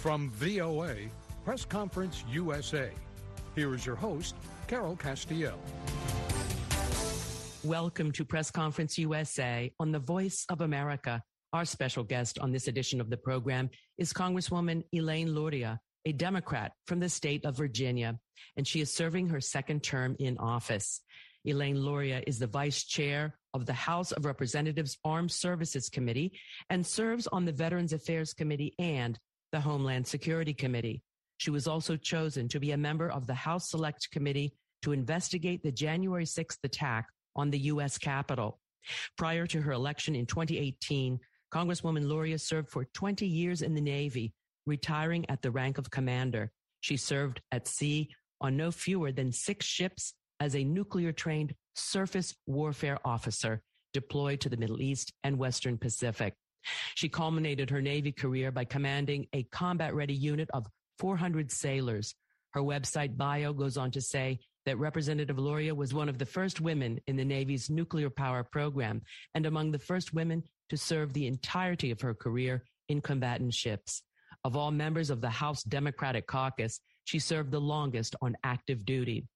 From VOA, Press Conference USA. Here is your host, Carol Castiel. Welcome to Press Conference USA on the Voice of America. Our special guest on this edition of the program is Congresswoman Elaine Luria, a Democrat from the state of Virginia, and she is serving her second term in office. Elaine Luria is the vice chair of the House of Representatives Armed Services Committee and serves on the Veterans Affairs Committee and the Homeland Security Committee. She was also chosen to be a member of the House Select Committee to investigate the January 6th attack on the U.S. Capitol. Prior to her election in 2018, Congresswoman Luria served for 20 years in the Navy, retiring at the rank of commander. She served at sea on no fewer than six ships as a nuclear trained surface warfare officer deployed to the Middle East and Western Pacific. She culminated her Navy career by commanding a combat ready unit of 400 sailors. Her website bio goes on to say that Representative Luria was one of the first women in the Navy's nuclear power program and among the first women to serve the entirety of her career in combatant ships. Of all members of the House Democratic Caucus, she served the longest on active duty.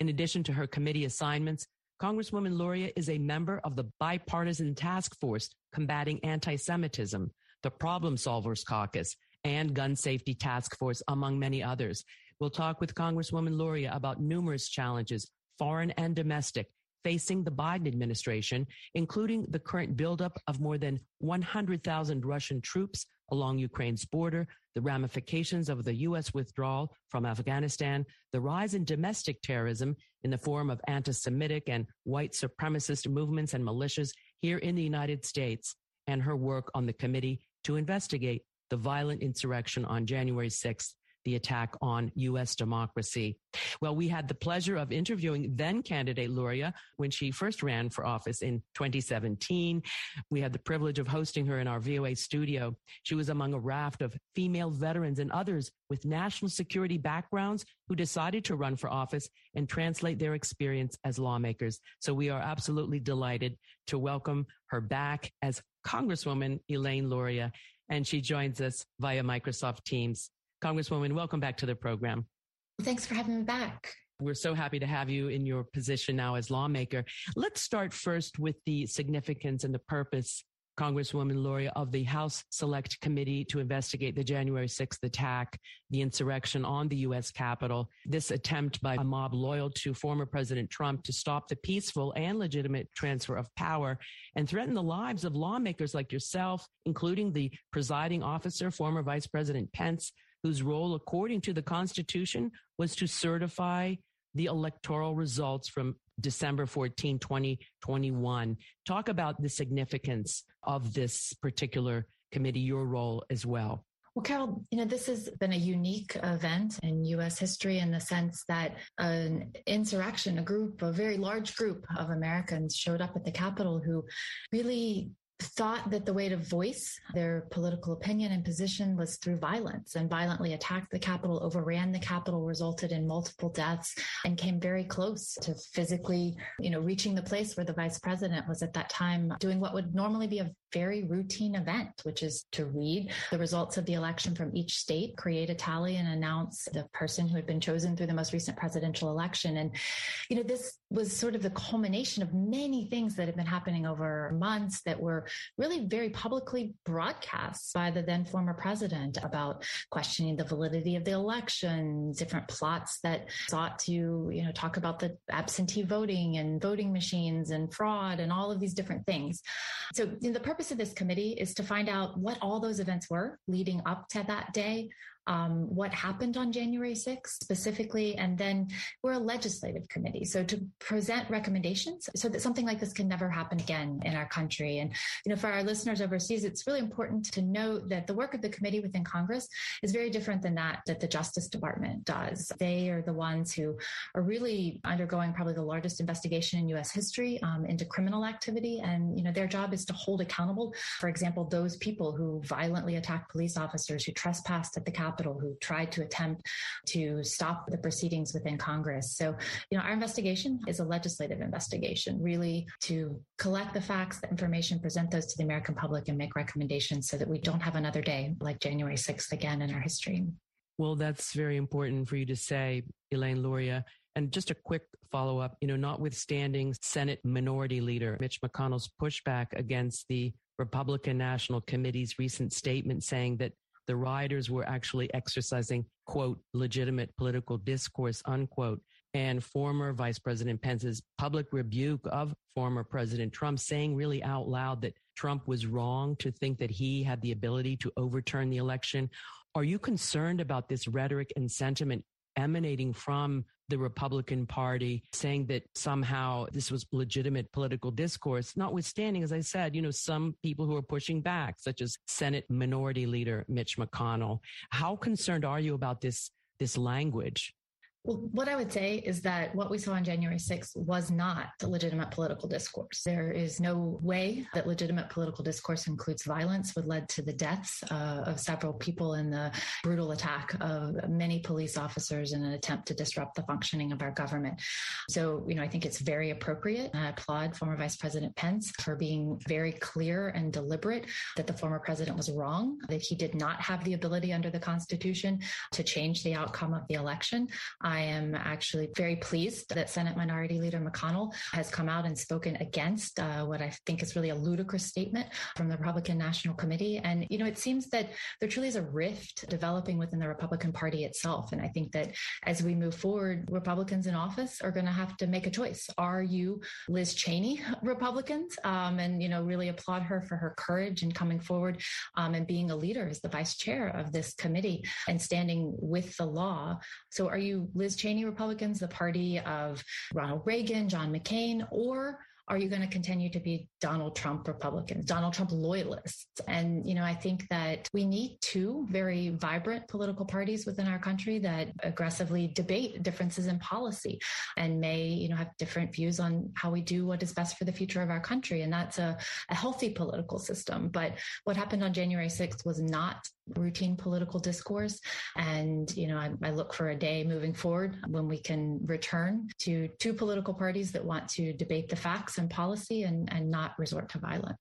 In addition to her committee assignments, Congresswoman Luria is a member of the bipartisan task force combating anti-Semitism, the Problem Solvers Caucus, and Gun Safety Task Force, among many others. We'll talk with Congresswoman Luria about numerous challenges, foreign and domestic, facing the Biden administration, including the current buildup of more than 100,000 Russian troops along Ukraine's border, the ramifications of the U.S. withdrawal from Afghanistan, the rise in domestic terrorism in the form of anti-Semitic and white supremacist movements and militias here in the United States, and her work on the committee to investigate the violent insurrection on January 6th the attack on U.S. democracy. Well, we had the pleasure of interviewing then candidate Luria when she first ran for office in 2017. We had the privilege of hosting her in our VOA studio. She was among a raft of female veterans and others with national security backgrounds who decided to run for office and translate their experience as lawmakers. So we are absolutely delighted to welcome her back as Congresswoman Elaine Luria, and she joins us via Microsoft Teams. Congresswoman, welcome back to the program. Thanks for having me back. We're so happy to have you in your position now as lawmaker. Let's start first with the significance and the purpose, Congresswoman Luria, of the House Select Committee to investigate the January 6th attack, the insurrection on the U.S. Capitol, this attempt by a mob loyal to former President Trump to stop the peaceful and legitimate transfer of power and threaten the lives of lawmakers like yourself, including the presiding officer, former Vice President Pence, whose role, according to the Constitution, was to certify the electoral results from December 14, 2021. Talk about the significance of this particular committee, your role as well. Well, Carol, you know, this has been a unique event in U.S. history in the sense that an insurrection, a group, a very large group of Americans showed up at the Capitol who really thought that the way to voice their political opinion and position was through violence and violently attacked the Capitol, overran the Capitol, resulted in multiple deaths, and came very close to physically, you know, reaching the place where the vice president was at that time doing what would normally be a very routine event, which is to read the results of the election from each state, create a tally, and announce the person who had been chosen through the most recent presidential election. And, you know, this was sort of the culmination of many things that had been happening over months that were really very publicly broadcast by the then former president about questioning the validity of the election, different plots that sought to, you know, talk about the absentee voting and voting machines and fraud and all of these different things. So the purpose of this committee is to find out what all those events were leading up to that day, um, what happened on January 6th specifically, and then we're a legislative committee. So to present recommendations so that something like this can never happen again in our country. And, you know, for our listeners overseas, it's really important to note that the work of the committee within Congress is very different than that that the Justice Department does. They are the ones who are really undergoing probably the largest investigation in U.S. history um, into criminal activity. And, you know, their job is to hold accountable, for example, those people who violently attacked police officers, who trespassed at the Capitol Capitol who tried to attempt to stop the proceedings within Congress. So, you know, our investigation is a legislative investigation, really to collect the facts, the information, present those to the American public, and make recommendations so that we don't have another day like January 6th again in our history. Well, that's very important for you to say, Elaine Luria. And just a quick follow up, you know, notwithstanding Senate Minority Leader Mitch McConnell's pushback against the Republican National Committee's recent statement saying that the rioters were actually exercising, quote, legitimate political discourse, unquote. And former Vice President Pence's public rebuke of former President Trump saying really out loud that Trump was wrong to think that he had the ability to overturn the election. Are you concerned about this rhetoric and sentiment emanating from the Republican Party saying that somehow this was legitimate political discourse, notwithstanding, as I said, you know, some people who are pushing back, such as Senate Minority Leader Mitch McConnell. How concerned are you about this, this language? Well, what I would say is that what we saw on January 6th was not legitimate political discourse. There is no way that legitimate political discourse includes violence, what led to the deaths uh, of several people in the brutal attack of many police officers in an attempt to disrupt the functioning of our government. So, you know, I think it's very appropriate. I applaud former Vice President Pence for being very clear and deliberate that the former president was wrong, that he did not have the ability under the Constitution to change the outcome of the election. I am actually very pleased that Senate Minority Leader McConnell has come out and spoken against uh, what I think is really a ludicrous statement from the Republican National Committee. And, you know, it seems that there truly is a rift developing within the Republican Party itself. And I think that as we move forward, Republicans in office are going to have to make a choice. Are you Liz Cheney Republicans? Um, and, you know, really applaud her for her courage in coming forward um, and being a leader as the vice chair of this committee and standing with the law. So are you Liz Cheney Republicans, the party of Ronald Reagan, John McCain, or are you going to continue to be Donald Trump Republicans, Donald Trump loyalists? And, you know, I think that we need two very vibrant political parties within our country that aggressively debate differences in policy and may, you know, have different views on how we do what is best for the future of our country. And that's a, a healthy political system. But what happened on January 6th was not routine political discourse. And, you know, I, I, look for a day moving forward when we can return to two political parties that want to debate the facts and policy and, and not resort to violence.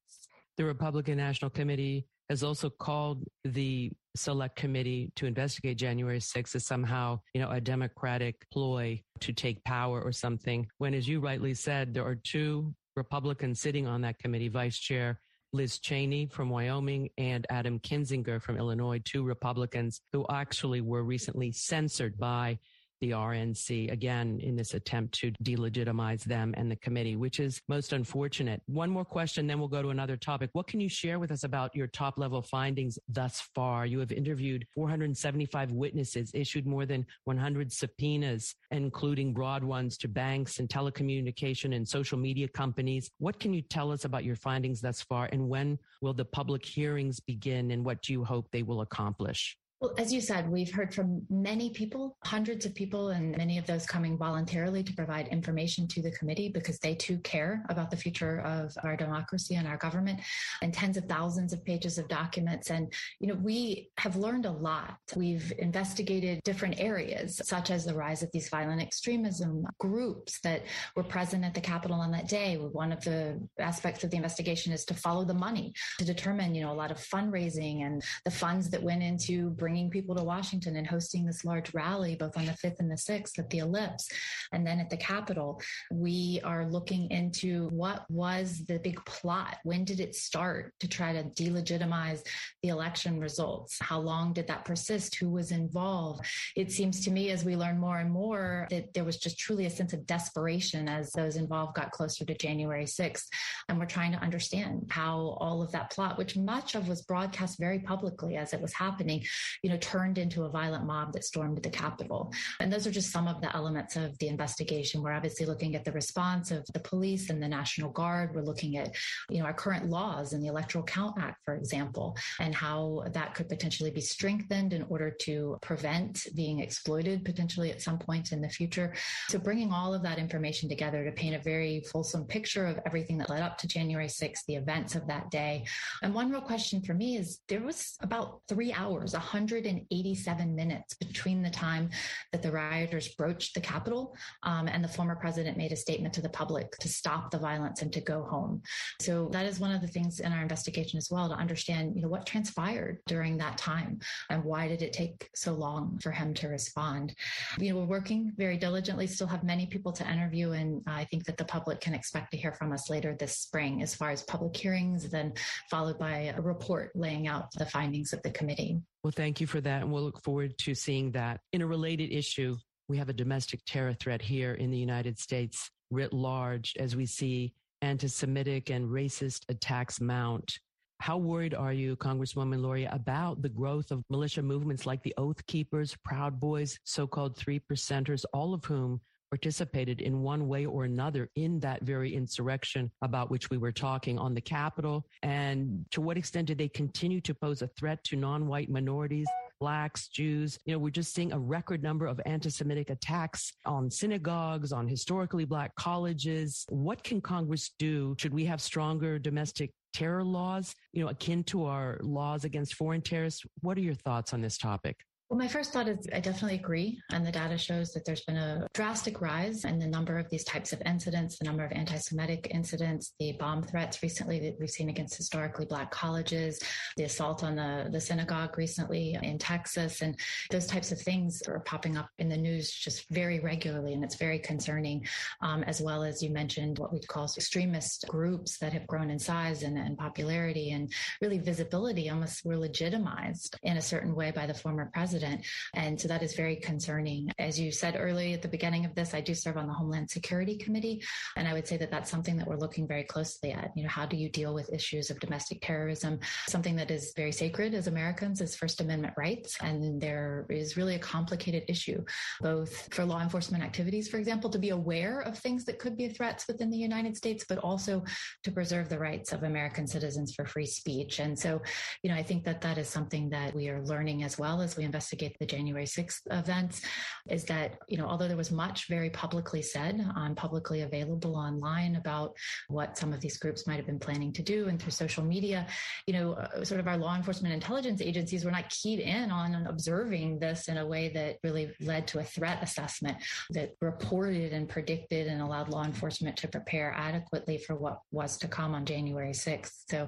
The Republican National Committee has also called the select committee to investigate January 6th as somehow, you know, a democratic ploy to take power or something. When, as you rightly said, there are two Republicans sitting on that committee, Vice Chair Liz Cheney from Wyoming and Adam Kinzinger from Illinois, two Republicans who actually were recently censored by the RNC again in this attempt to delegitimize them and the committee, which is most unfortunate. One more question, then we'll go to another topic. What can you share with us about your top level findings thus far? You have interviewed 475 witnesses, issued more than 100 subpoenas, including broad ones to banks and telecommunication and social media companies. What can you tell us about your findings thus far? And when will the public hearings begin? And what do you hope they will accomplish? Well, as you said, we've heard from many people, hundreds of people, and many of those coming voluntarily to provide information to the committee because they too care about the future of our democracy and our government, and tens of thousands of pages of documents. And, you know, we have learned a lot. We've investigated different areas, such as the rise of these violent extremism groups that were present at the Capitol on that day. One of the aspects of the investigation is to follow the money to determine, you know, a lot of fundraising and the funds that went into bringing people to Washington and hosting this large rally, both on the 5th and the 6th at the Ellipse, and then at the Capitol. We are looking into what was the big plot? When did it start to try to delegitimize the election results? How long did that persist? Who was involved? It seems to me as we learn more and more that there was just truly a sense of desperation as those involved got closer to January 6th. And we're trying to understand how all of that plot, which much of was broadcast very publicly as it was happening, you know, turned into a violent mob that stormed the Capitol. And those are just some of the elements of the investigation. We're obviously looking at the response of the police and the National Guard. We're looking at, you know, our current laws and the Electoral Count Act, for example, and how that could potentially be strengthened in order to prevent being exploited potentially at some point in the future. So bringing all of that information together to paint a very fulsome picture of everything that led up to January 6th, the events of that day. And one real question for me is there was about three hours, 100 187 minutes between the time that the rioters broached the Capitol um, and the former president made a statement to the public to stop the violence and to go home. So that is one of the things in our investigation as well to understand, you know, what transpired during that time and why did it take so long for him to respond. You know, we're working very diligently, still have many people to interview, and I think that the public can expect to hear from us later this spring as far as public hearings, then followed by a report laying out the findings of the committee. Well, thank you for that. And we'll look forward to seeing that. In a related issue, we have a domestic terror threat here in the United States writ large as we see anti Semitic and racist attacks mount. How worried are you, Congresswoman Luria, about the growth of militia movements like the Oath Keepers, Proud Boys, so called three percenters, all of whom participated in one way or another in that very insurrection about which we were talking on the Capitol? And to what extent did they continue to pose a threat to non white minorities? blacks, Jews. You know, we're just seeing a record number of anti-Semitic attacks on synagogues, on historically black colleges. What can Congress do? Should we have stronger domestic terror laws, you know, akin to our laws against foreign terrorists? What are your thoughts on this topic? Well, my first thought is I definitely agree. And the data shows that there's been a drastic rise in the number of these types of incidents, the number of anti Semitic incidents, the bomb threats recently that we've seen against historically Black colleges, the assault on the, the synagogue recently in Texas. And those types of things are popping up in the news just very regularly. And it's very concerning, um, as well as you mentioned what we'd call extremist groups that have grown in size and, and popularity and really visibility almost were legitimized in a certain way by the former president president. And so that is very concerning. As you said early at the beginning of this, I do serve on the Homeland Security Committee. And I would say that that's something that we're looking very closely at. You know, how do you deal with issues of domestic terrorism? Something that is very sacred as Americans is First Amendment rights. And there is really a complicated issue, both for law enforcement activities, for example, to be aware of things that could be threats within the United States, but also to preserve the rights of American citizens for free speech. And so, you know, I think that that is something that we are learning as well as we invest investigate the January 6th events is that, you know, although there was much very publicly said on publicly available online about what some of these groups might have been planning to do and through social media, you know, uh, sort of our law enforcement intelligence agencies were not keyed in on observing this in a way that really led to a threat assessment that reported and predicted and allowed law enforcement to prepare adequately for what was to come on January 6th. So,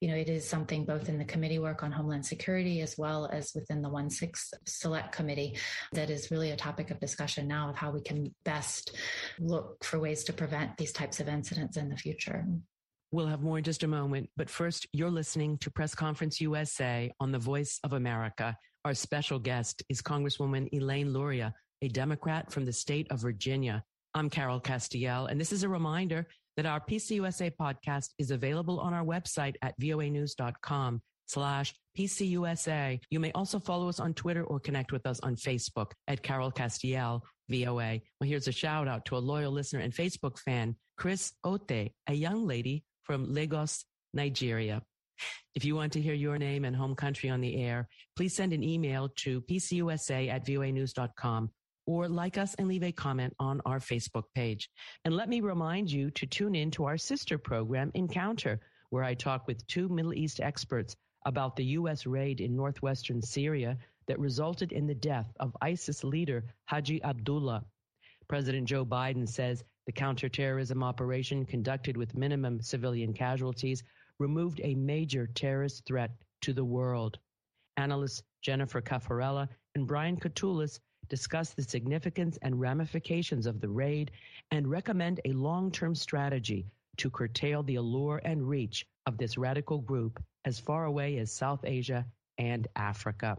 you know, it is something both in the committee work on Homeland Security as well as within the 1 6 Select Committee that is really a topic of discussion now of how we can best look for ways to prevent these types of incidents in the future. We'll have more in just a moment, but first, you're listening to Press Conference USA on the Voice of America. Our special guest is Congresswoman Elaine Luria, a Democrat from the state of Virginia. I'm Carol Castiel, and this is a reminder that our PCUSA podcast is available on our website at voanews.com slash PCUSA. You may also follow us on Twitter or connect with us on Facebook at Carol Castiel, VOA. Well, here's a shout out to a loyal listener and Facebook fan, Chris Ote, a young lady from Lagos, Nigeria. If you want to hear your name and home country on the air, please send an email to pcusa at voanews.com or like us and leave a comment on our Facebook page. And let me remind you to tune in to our sister program, Encounter, where I talk with two Middle East experts about the U.S. raid in northwestern Syria that resulted in the death of ISIS leader Haji Abdullah. President Joe Biden says the counterterrorism operation conducted with minimum civilian casualties removed a major terrorist threat to the world. Analysts Jennifer Cafarella and Brian Katulis discuss the significance and ramifications of the raid and recommend a long-term strategy to curtail the allure and reach of this radical group as far away as South Asia and Africa.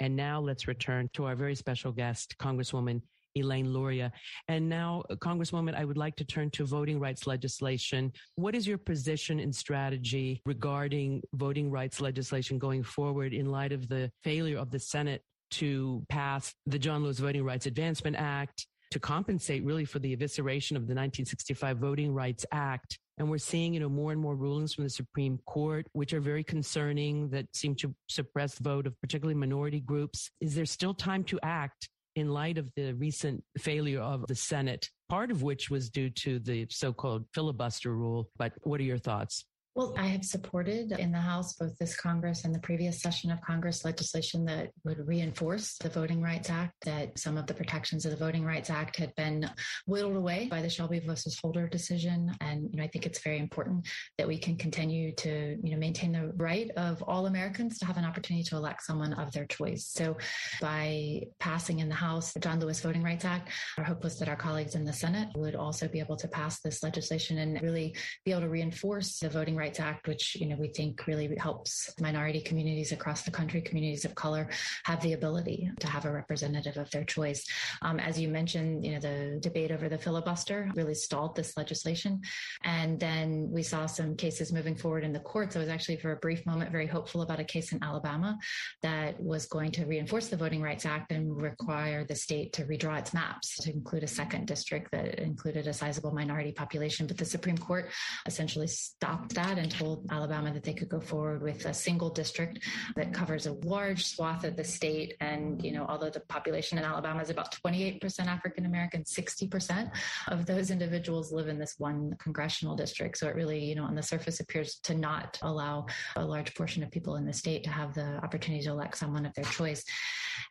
And now let's return to our very special guest, Congresswoman Elaine Luria. And now, Congresswoman, I would like to turn to voting rights legislation. What is your position and strategy regarding voting rights legislation going forward in light of the failure of the Senate to pass the John Lewis Voting Rights Advancement Act to compensate really for the evisceration of the 1965 Voting Rights Act and we're seeing, you know, more and more rulings from the Supreme Court, which are very concerning that seem to suppress the vote of particularly minority groups. Is there still time to act in light of the recent failure of the Senate, part of which was due to the so-called filibuster rule? But what are your thoughts? Well, I have supported in the House, both this Congress and the previous session of Congress, legislation that would reinforce the Voting Rights Act, that some of the protections of the Voting Rights Act had been whittled away by the Shelby versus Holder decision. And, you know, I think it's very important that we can continue to, you know, maintain the right of all Americans to have an opportunity to elect someone of their choice. So by passing in the House the John Lewis Voting Rights Act, our hope was that our colleagues in the Senate would also be able to pass this legislation and really be able to reinforce the Voting Rights Act, which, you know, we think really helps minority communities across the country, communities of color, have the ability to have a representative of their choice. Um, as you mentioned, you know, the debate over the filibuster really stalled this legislation. And then we saw some cases moving forward in the courts. I was actually, for a brief moment, very hopeful about a case in Alabama that was going to reinforce the Voting Rights Act and require the state to redraw its maps to include a second district that included a sizable minority population. But the Supreme Court essentially stopped that and told Alabama that they could go forward with a single district that covers a large swath of the state. And, you know, although the population in Alabama is about 28% African American, 60% of those individuals live in this one congressional district. So it really, you know, on the surface appears to not allow a large portion of people in the state to have the opportunity to elect someone of their choice.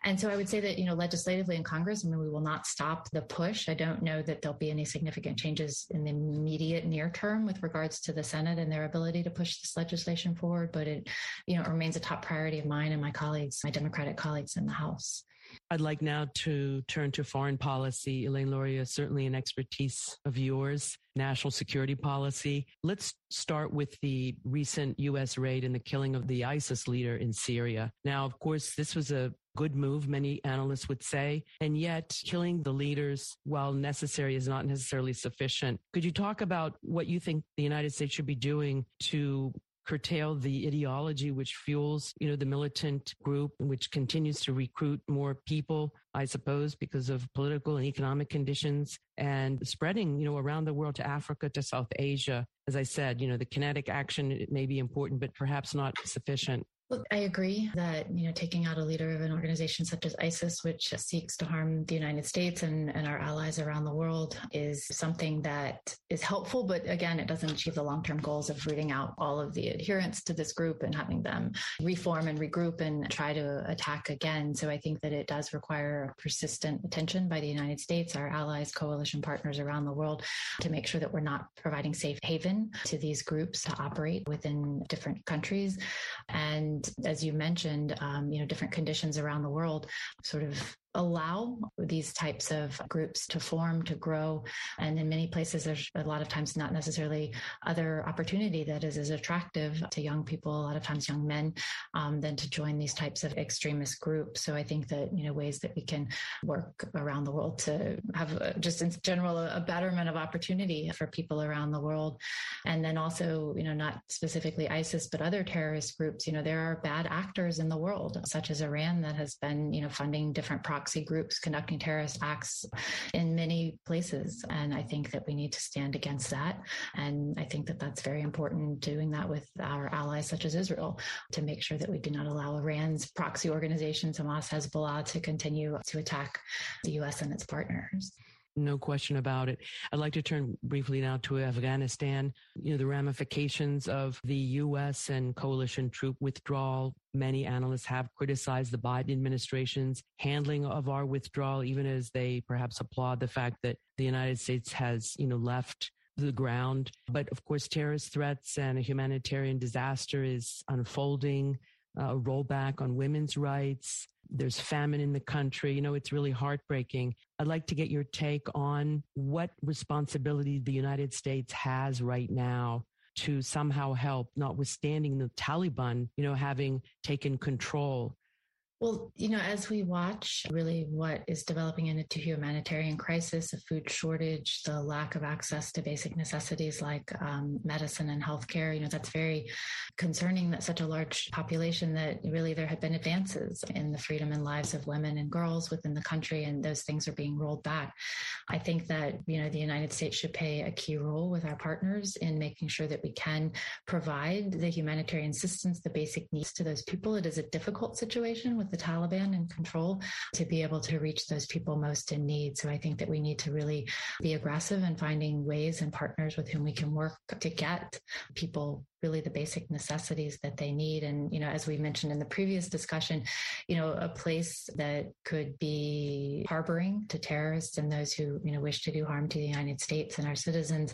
And so I would say that, you know, legislatively in Congress, I mean, we will not stop the push. I don't know that there'll be any significant changes in the immediate near term with regards to the Senate and their ability to push this legislation forward, but it, you know, remains a top priority of mine and my colleagues, my Democratic colleagues in the House. I'd like now to turn to foreign policy. Elaine Luria, certainly an expertise of yours, national security policy. Let's start with the recent U.S. raid and the killing of the ISIS leader in Syria. Now, of course, this was a good move, many analysts would say. And yet, killing the leaders, while necessary, is not necessarily sufficient. Could you talk about what you think the United States should be doing to curtail the ideology which fuels, you know, the militant group, which continues to recruit more people, I suppose, because of political and economic conditions and spreading, you know, around the world to Africa, to South Asia. As I said, you know, the kinetic action it may be important, but perhaps not sufficient. Look, I agree that, you know, taking out a leader of an organization such as ISIS, which seeks to harm the United States and, and our allies around the world, is something that is helpful. But again, it doesn't achieve the long term goals of rooting out all of the adherents to this group and having them reform and regroup and try to attack again. So I think that it does require persistent attention by the United States, our allies, coalition partners around the world to make sure that we're not providing safe haven to these groups to operate within different countries. And and as you mentioned, um, you know, different conditions around the world sort of allow these types of groups to form, to grow. And in many places, there's a lot of times not necessarily other opportunity that is as attractive to young people, a lot of times young men, um, than to join these types of extremist groups. So I think that, you know, ways that we can work around the world to have a, just in general a, a betterment of opportunity for people around the world. And then also, you know, not specifically ISIS, but other terrorist groups, you know, there are bad actors in the world, such as Iran that has been, you know, funding different proxy groups conducting terrorist acts in many places. And I think that we need to stand against that. And I think that that's very important doing that with our allies, such as Israel, to make sure that we do not allow Iran's proxy organizations, Hamas, Hezbollah, to continue to attack the U.S. and its partners. No question about it. I'd like to turn briefly now to Afghanistan. You know, the ramifications of the U.S. and coalition troop withdrawal. Many analysts have criticized the Biden administration's handling of our withdrawal, even as they perhaps applaud the fact that the United States has, you know, left the ground. But of course, terrorist threats and a humanitarian disaster is unfolding, uh, a rollback on women's rights, there's famine in the country. You know, it's really heartbreaking. I'd like to get your take on what responsibility the United States has right now to somehow help, notwithstanding the Taliban, you know, having taken control well, you know, as we watch really what is developing into a humanitarian crisis, a food shortage, the lack of access to basic necessities like um, medicine and healthcare, you know, that's very concerning that such a large population that really there have been advances in the freedom and lives of women and girls within the country, and those things are being rolled back. I think that, you know, the United States should play a key role with our partners in making sure that we can provide the humanitarian assistance, the basic needs to those people. It is a difficult situation with the Taliban in control to be able to reach those people most in need. So I think that we need to really be aggressive in finding ways and partners with whom we can work to get people really the basic necessities that they need. And, you know, as we mentioned in the previous discussion, you know, a place that could be harboring to terrorists and those who, you know, wish to do harm to the United States and our citizens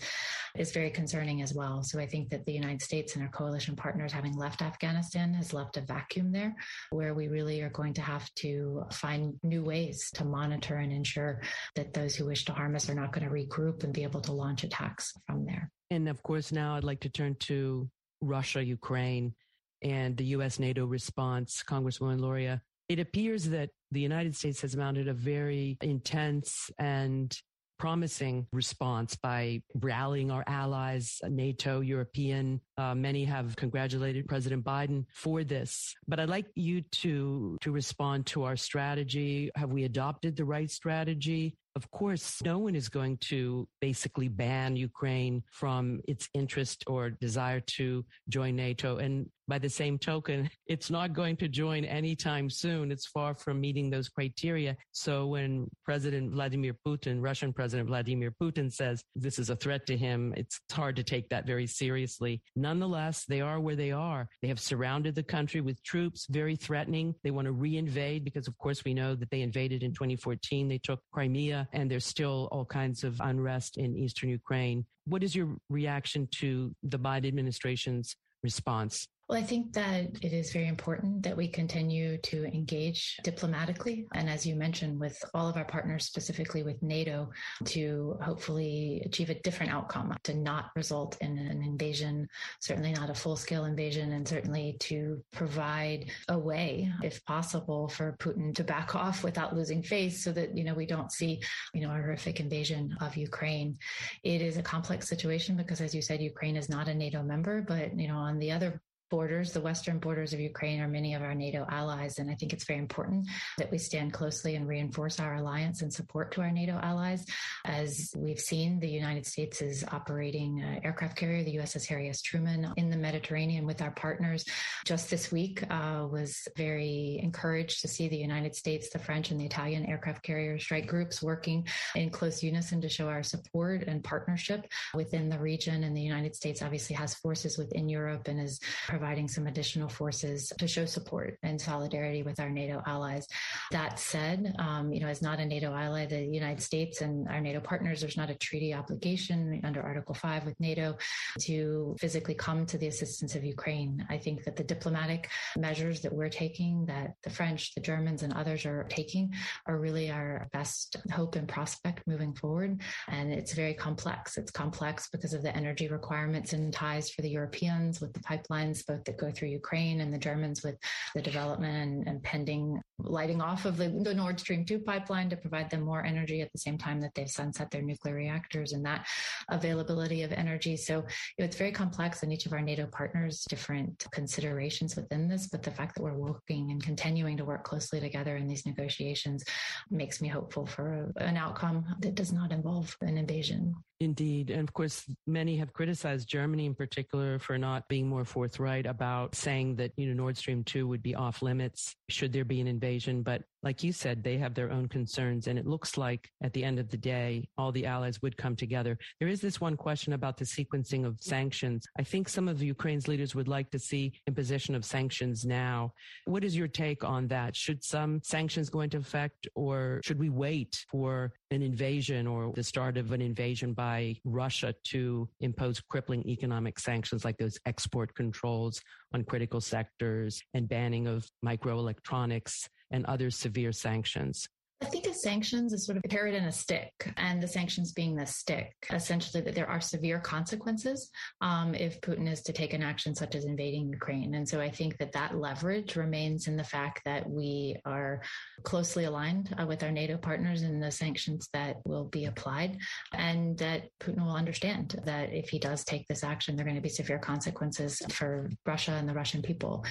is very concerning as well. So I think that the United States and our coalition partners having left Afghanistan has left a vacuum there where we really are going to have to find new ways to monitor and ensure that those who wish to harm us are not going to regroup and be able to launch attacks from there. And of course, now I'd like to turn to Russia, Ukraine, and the U.S. NATO response, Congresswoman Luria. It appears that the United States has mounted a very intense and promising response by rallying our allies, NATO, European. Uh, many have congratulated President Biden for this. But I'd like you to to respond to our strategy. Have we adopted the right strategy? Of course, no one is going to basically ban Ukraine from its interest or desire to join NATO. And by the same token, it's not going to join anytime soon. It's far from meeting those criteria. So when President Vladimir Putin, Russian President Vladimir Putin says this is a threat to him, it's hard to take that very seriously. Nonetheless, they are where they are. They have surrounded the country with troops, very threatening. They want to reinvade because, of course, we know that they invaded in 2014. They took Crimea and there's still all kinds of unrest in eastern Ukraine. What is your reaction to the Biden administration's response? Well, I think that it is very important that we continue to engage diplomatically. And as you mentioned, with all of our partners, specifically with NATO, to hopefully achieve a different outcome, to not result in an invasion, certainly not a full scale invasion, and certainly to provide a way, if possible, for Putin to back off without losing face so that, you know, we don't see, you know, a horrific invasion of Ukraine. It is a complex situation because, as you said, Ukraine is not a NATO member, but, you know, on the other borders, the western borders of Ukraine are many of our NATO allies. And I think it's very important that we stand closely and reinforce our alliance and support to our NATO allies. As we've seen, the United States is operating aircraft carrier, the USS Harry S. Truman, in the Mediterranean with our partners. Just this week uh, was very encouraged to see the United States, the French, and the Italian aircraft carrier strike groups working in close unison to show our support and partnership within the region. And the United States obviously has forces within Europe and is providing some additional forces to show support and solidarity with our NATO allies. That said, um, you know, as not a NATO ally, the United States and our NATO partners, there's not a treaty obligation under Article 5 with NATO to physically come to the assistance of Ukraine. I think that the diplomatic measures that we're taking, that the French, the Germans, and others are taking, are really our best hope and prospect moving forward. And it's very complex. It's complex because of the energy requirements and ties for the Europeans with the pipelines both that go through Ukraine and the Germans with the development and, and pending lighting off of the, the, Nord Stream 2 pipeline to provide them more energy at the same time that they've sunset their nuclear reactors and that availability of energy. So you know, it's very complex and each of our NATO partners different considerations within this, but the fact that we're working and continuing to work closely together in these negotiations makes me hopeful for a, an outcome that does not involve an invasion. Indeed. And of course, many have criticized Germany in particular for not being more forthright about saying that, you know, Nord Stream 2 would be off limits should there be an invasion. But like you said, they have their own concerns. And it looks like at the end of the day, all the allies would come together. There is this one question about the sequencing of sanctions. I think some of Ukraine's leaders would like to see imposition of sanctions now. What is your take on that? Should some sanctions go into effect or should we wait for an invasion or the start of an invasion by Russia to impose crippling economic sanctions like those export controls on critical sectors and banning of microelectronics and other severe sanctions. I think of sanctions as sort of a carrot and a stick, and the sanctions being the stick, essentially that there are severe consequences um, if Putin is to take an action such as invading Ukraine. And so I think that that leverage remains in the fact that we are closely aligned uh, with our NATO partners in the sanctions that will be applied, and that Putin will understand that if he does take this action, there are going to be severe consequences for Russia and the Russian people.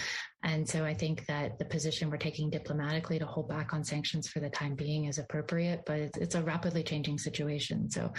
And so I think that the position we're taking diplomatically to hold back on sanctions for the time being is appropriate, but it's, it's a rapidly changing situation. So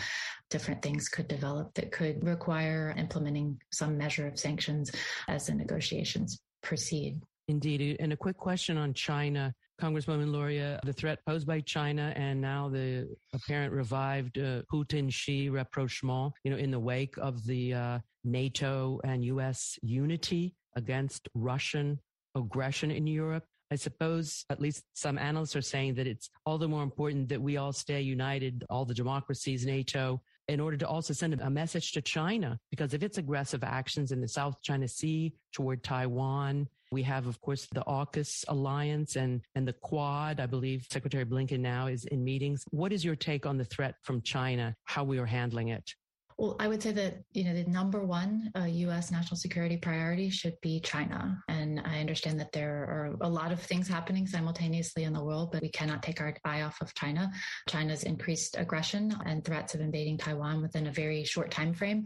different things could develop that could require implementing some measure of sanctions as the negotiations proceed. Indeed. And a quick question on China. Congresswoman Luria, the threat posed by China and now the apparent revived uh, Putin-Xi rapprochement, you know, in the wake of the uh, NATO and U.S. unity against Russian aggression in Europe. I suppose at least some analysts are saying that it's all the more important that we all stay united, all the democracies, NATO, in order to also send a message to China, because of its aggressive actions in the South China Sea toward Taiwan, we have, of course, the AUKUS alliance and, and the Quad. I believe Secretary Blinken now is in meetings. What is your take on the threat from China, how we are handling it? Well, I would say that, you know, the number one uh, U.S. national security priority should be China. And I understand that there are a lot of things happening simultaneously in the world, but we cannot take our eye off of China. China's increased aggression and threats of invading Taiwan within a very short time frame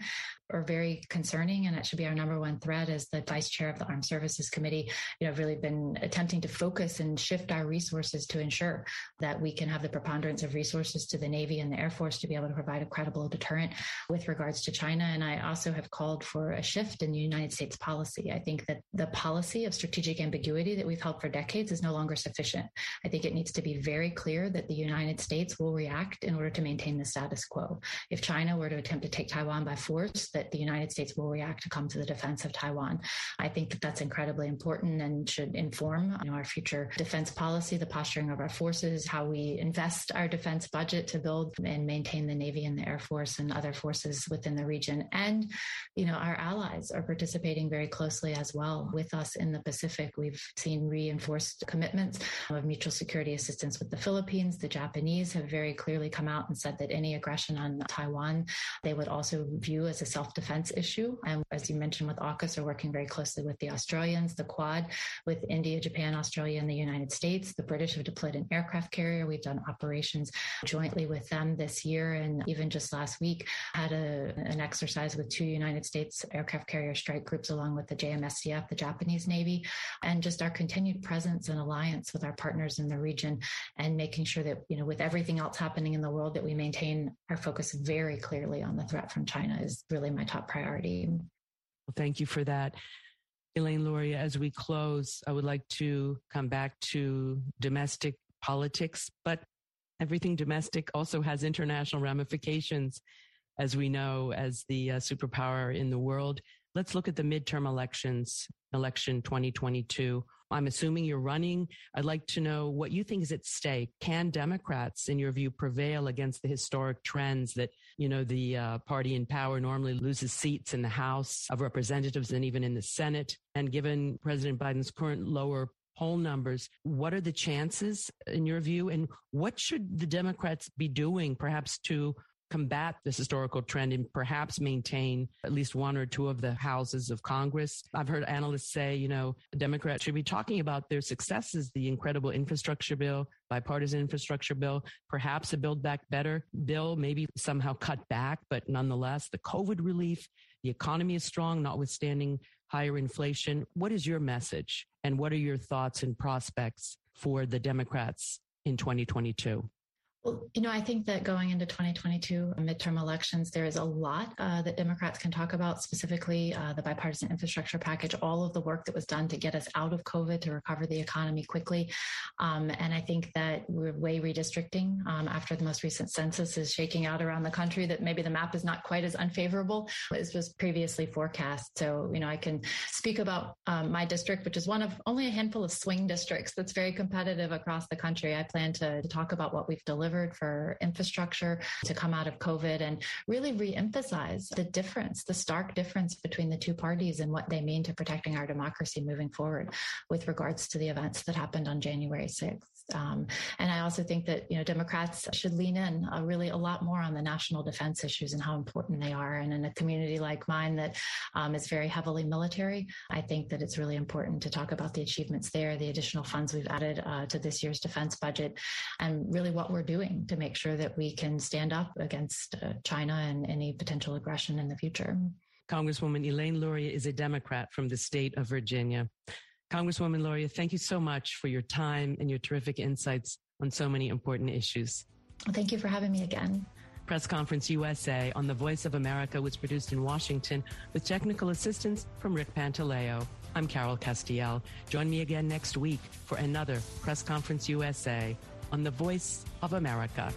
are very concerning. And that should be our number one threat as the vice chair of the Armed Services Committee, you know, really been attempting to focus and shift our resources to ensure that we can have the preponderance of resources to the Navy and the Air Force to be able to provide a credible deterrent with with regards to China. And I also have called for a shift in the United States policy. I think that the policy of strategic ambiguity that we've held for decades is no longer sufficient. I think it needs to be very clear that the United States will react in order to maintain the status quo. If China were to attempt to take Taiwan by force, that the United States will react to come to the defense of Taiwan. I think that that's incredibly important and should inform you know, our future defense policy, the posturing of our forces, how we invest our defense budget to build and maintain the Navy and the Air Force and other forces forces within the region. And, you know, our allies are participating very closely as well with us in the Pacific. We've seen reinforced commitments of mutual security assistance with the Philippines. The Japanese have very clearly come out and said that any aggression on Taiwan, they would also view as a self defense issue. And as you mentioned with AUKUS, are working very closely with the Australians, the Quad, with India, Japan, Australia, and the United States. The British have deployed an aircraft carrier. We've done operations jointly with them this year. And even just last week, had a an exercise with two United States aircraft carrier strike groups, along with the JMSDF, the Japanese Navy, and just our continued presence and alliance with our partners in the region, and making sure that you know, with everything else happening in the world, that we maintain our focus very clearly on the threat from China is really my top priority. Well, thank you for that. Elaine Luria, as we close, I would like to come back to domestic politics, but everything domestic also has international ramifications as we know, as the uh, superpower in the world. Let's look at the midterm elections, election 2022. I'm assuming you're running. I'd like to know what you think is at stake. Can Democrats, in your view, prevail against the historic trends that, you know, the uh, party in power normally loses seats in the House of Representatives and even in the Senate? And given President Biden's current lower poll numbers, what are the chances in your view? And what should the Democrats be doing perhaps to combat this historical trend and perhaps maintain at least one or two of the houses of Congress. I've heard analysts say, you know, Democrats should be talking about their successes, the incredible infrastructure bill, bipartisan infrastructure bill, perhaps a Build Back Better bill, maybe somehow cut back, but nonetheless, the COVID relief, the economy is strong, notwithstanding higher inflation. What is your message? And what are your thoughts and prospects for the Democrats in 2022? Well, you know, I think that going into 2022 midterm elections, there is a lot uh, that Democrats can talk about, specifically uh, the bipartisan infrastructure package, all of the work that was done to get us out of COVID, to recover the economy quickly. Um, and I think that we're way redistricting um, after the most recent census is shaking out around the country, that maybe the map is not quite as unfavorable as was previously forecast. So, you know, I can speak about um, my district, which is one of only a handful of swing districts that's very competitive across the country. I plan to, to talk about what we've delivered delivered for infrastructure to come out of COVID and really reemphasize the difference, the stark difference between the two parties and what they mean to protecting our democracy moving forward with regards to the events that happened on January 6th. Um, and I also think that, you know, Democrats should lean in uh, really a lot more on the national defense issues and how important they are. And in a community like mine that um, is very heavily military, I think that it's really important to talk about the achievements there, the additional funds we've added uh, to this year's defense budget, and really what we're doing to make sure that we can stand up against uh, China and any potential aggression in the future. Congresswoman Elaine Luria is a Democrat from the state of Virginia. Congresswoman Luria, thank you so much for your time and your terrific insights on so many important issues. Well, thank you for having me again. Press Conference USA on the Voice of America was produced in Washington with technical assistance from Rick Pantaleo. I'm Carol Castiel. Join me again next week for another Press Conference USA on the Voice of America.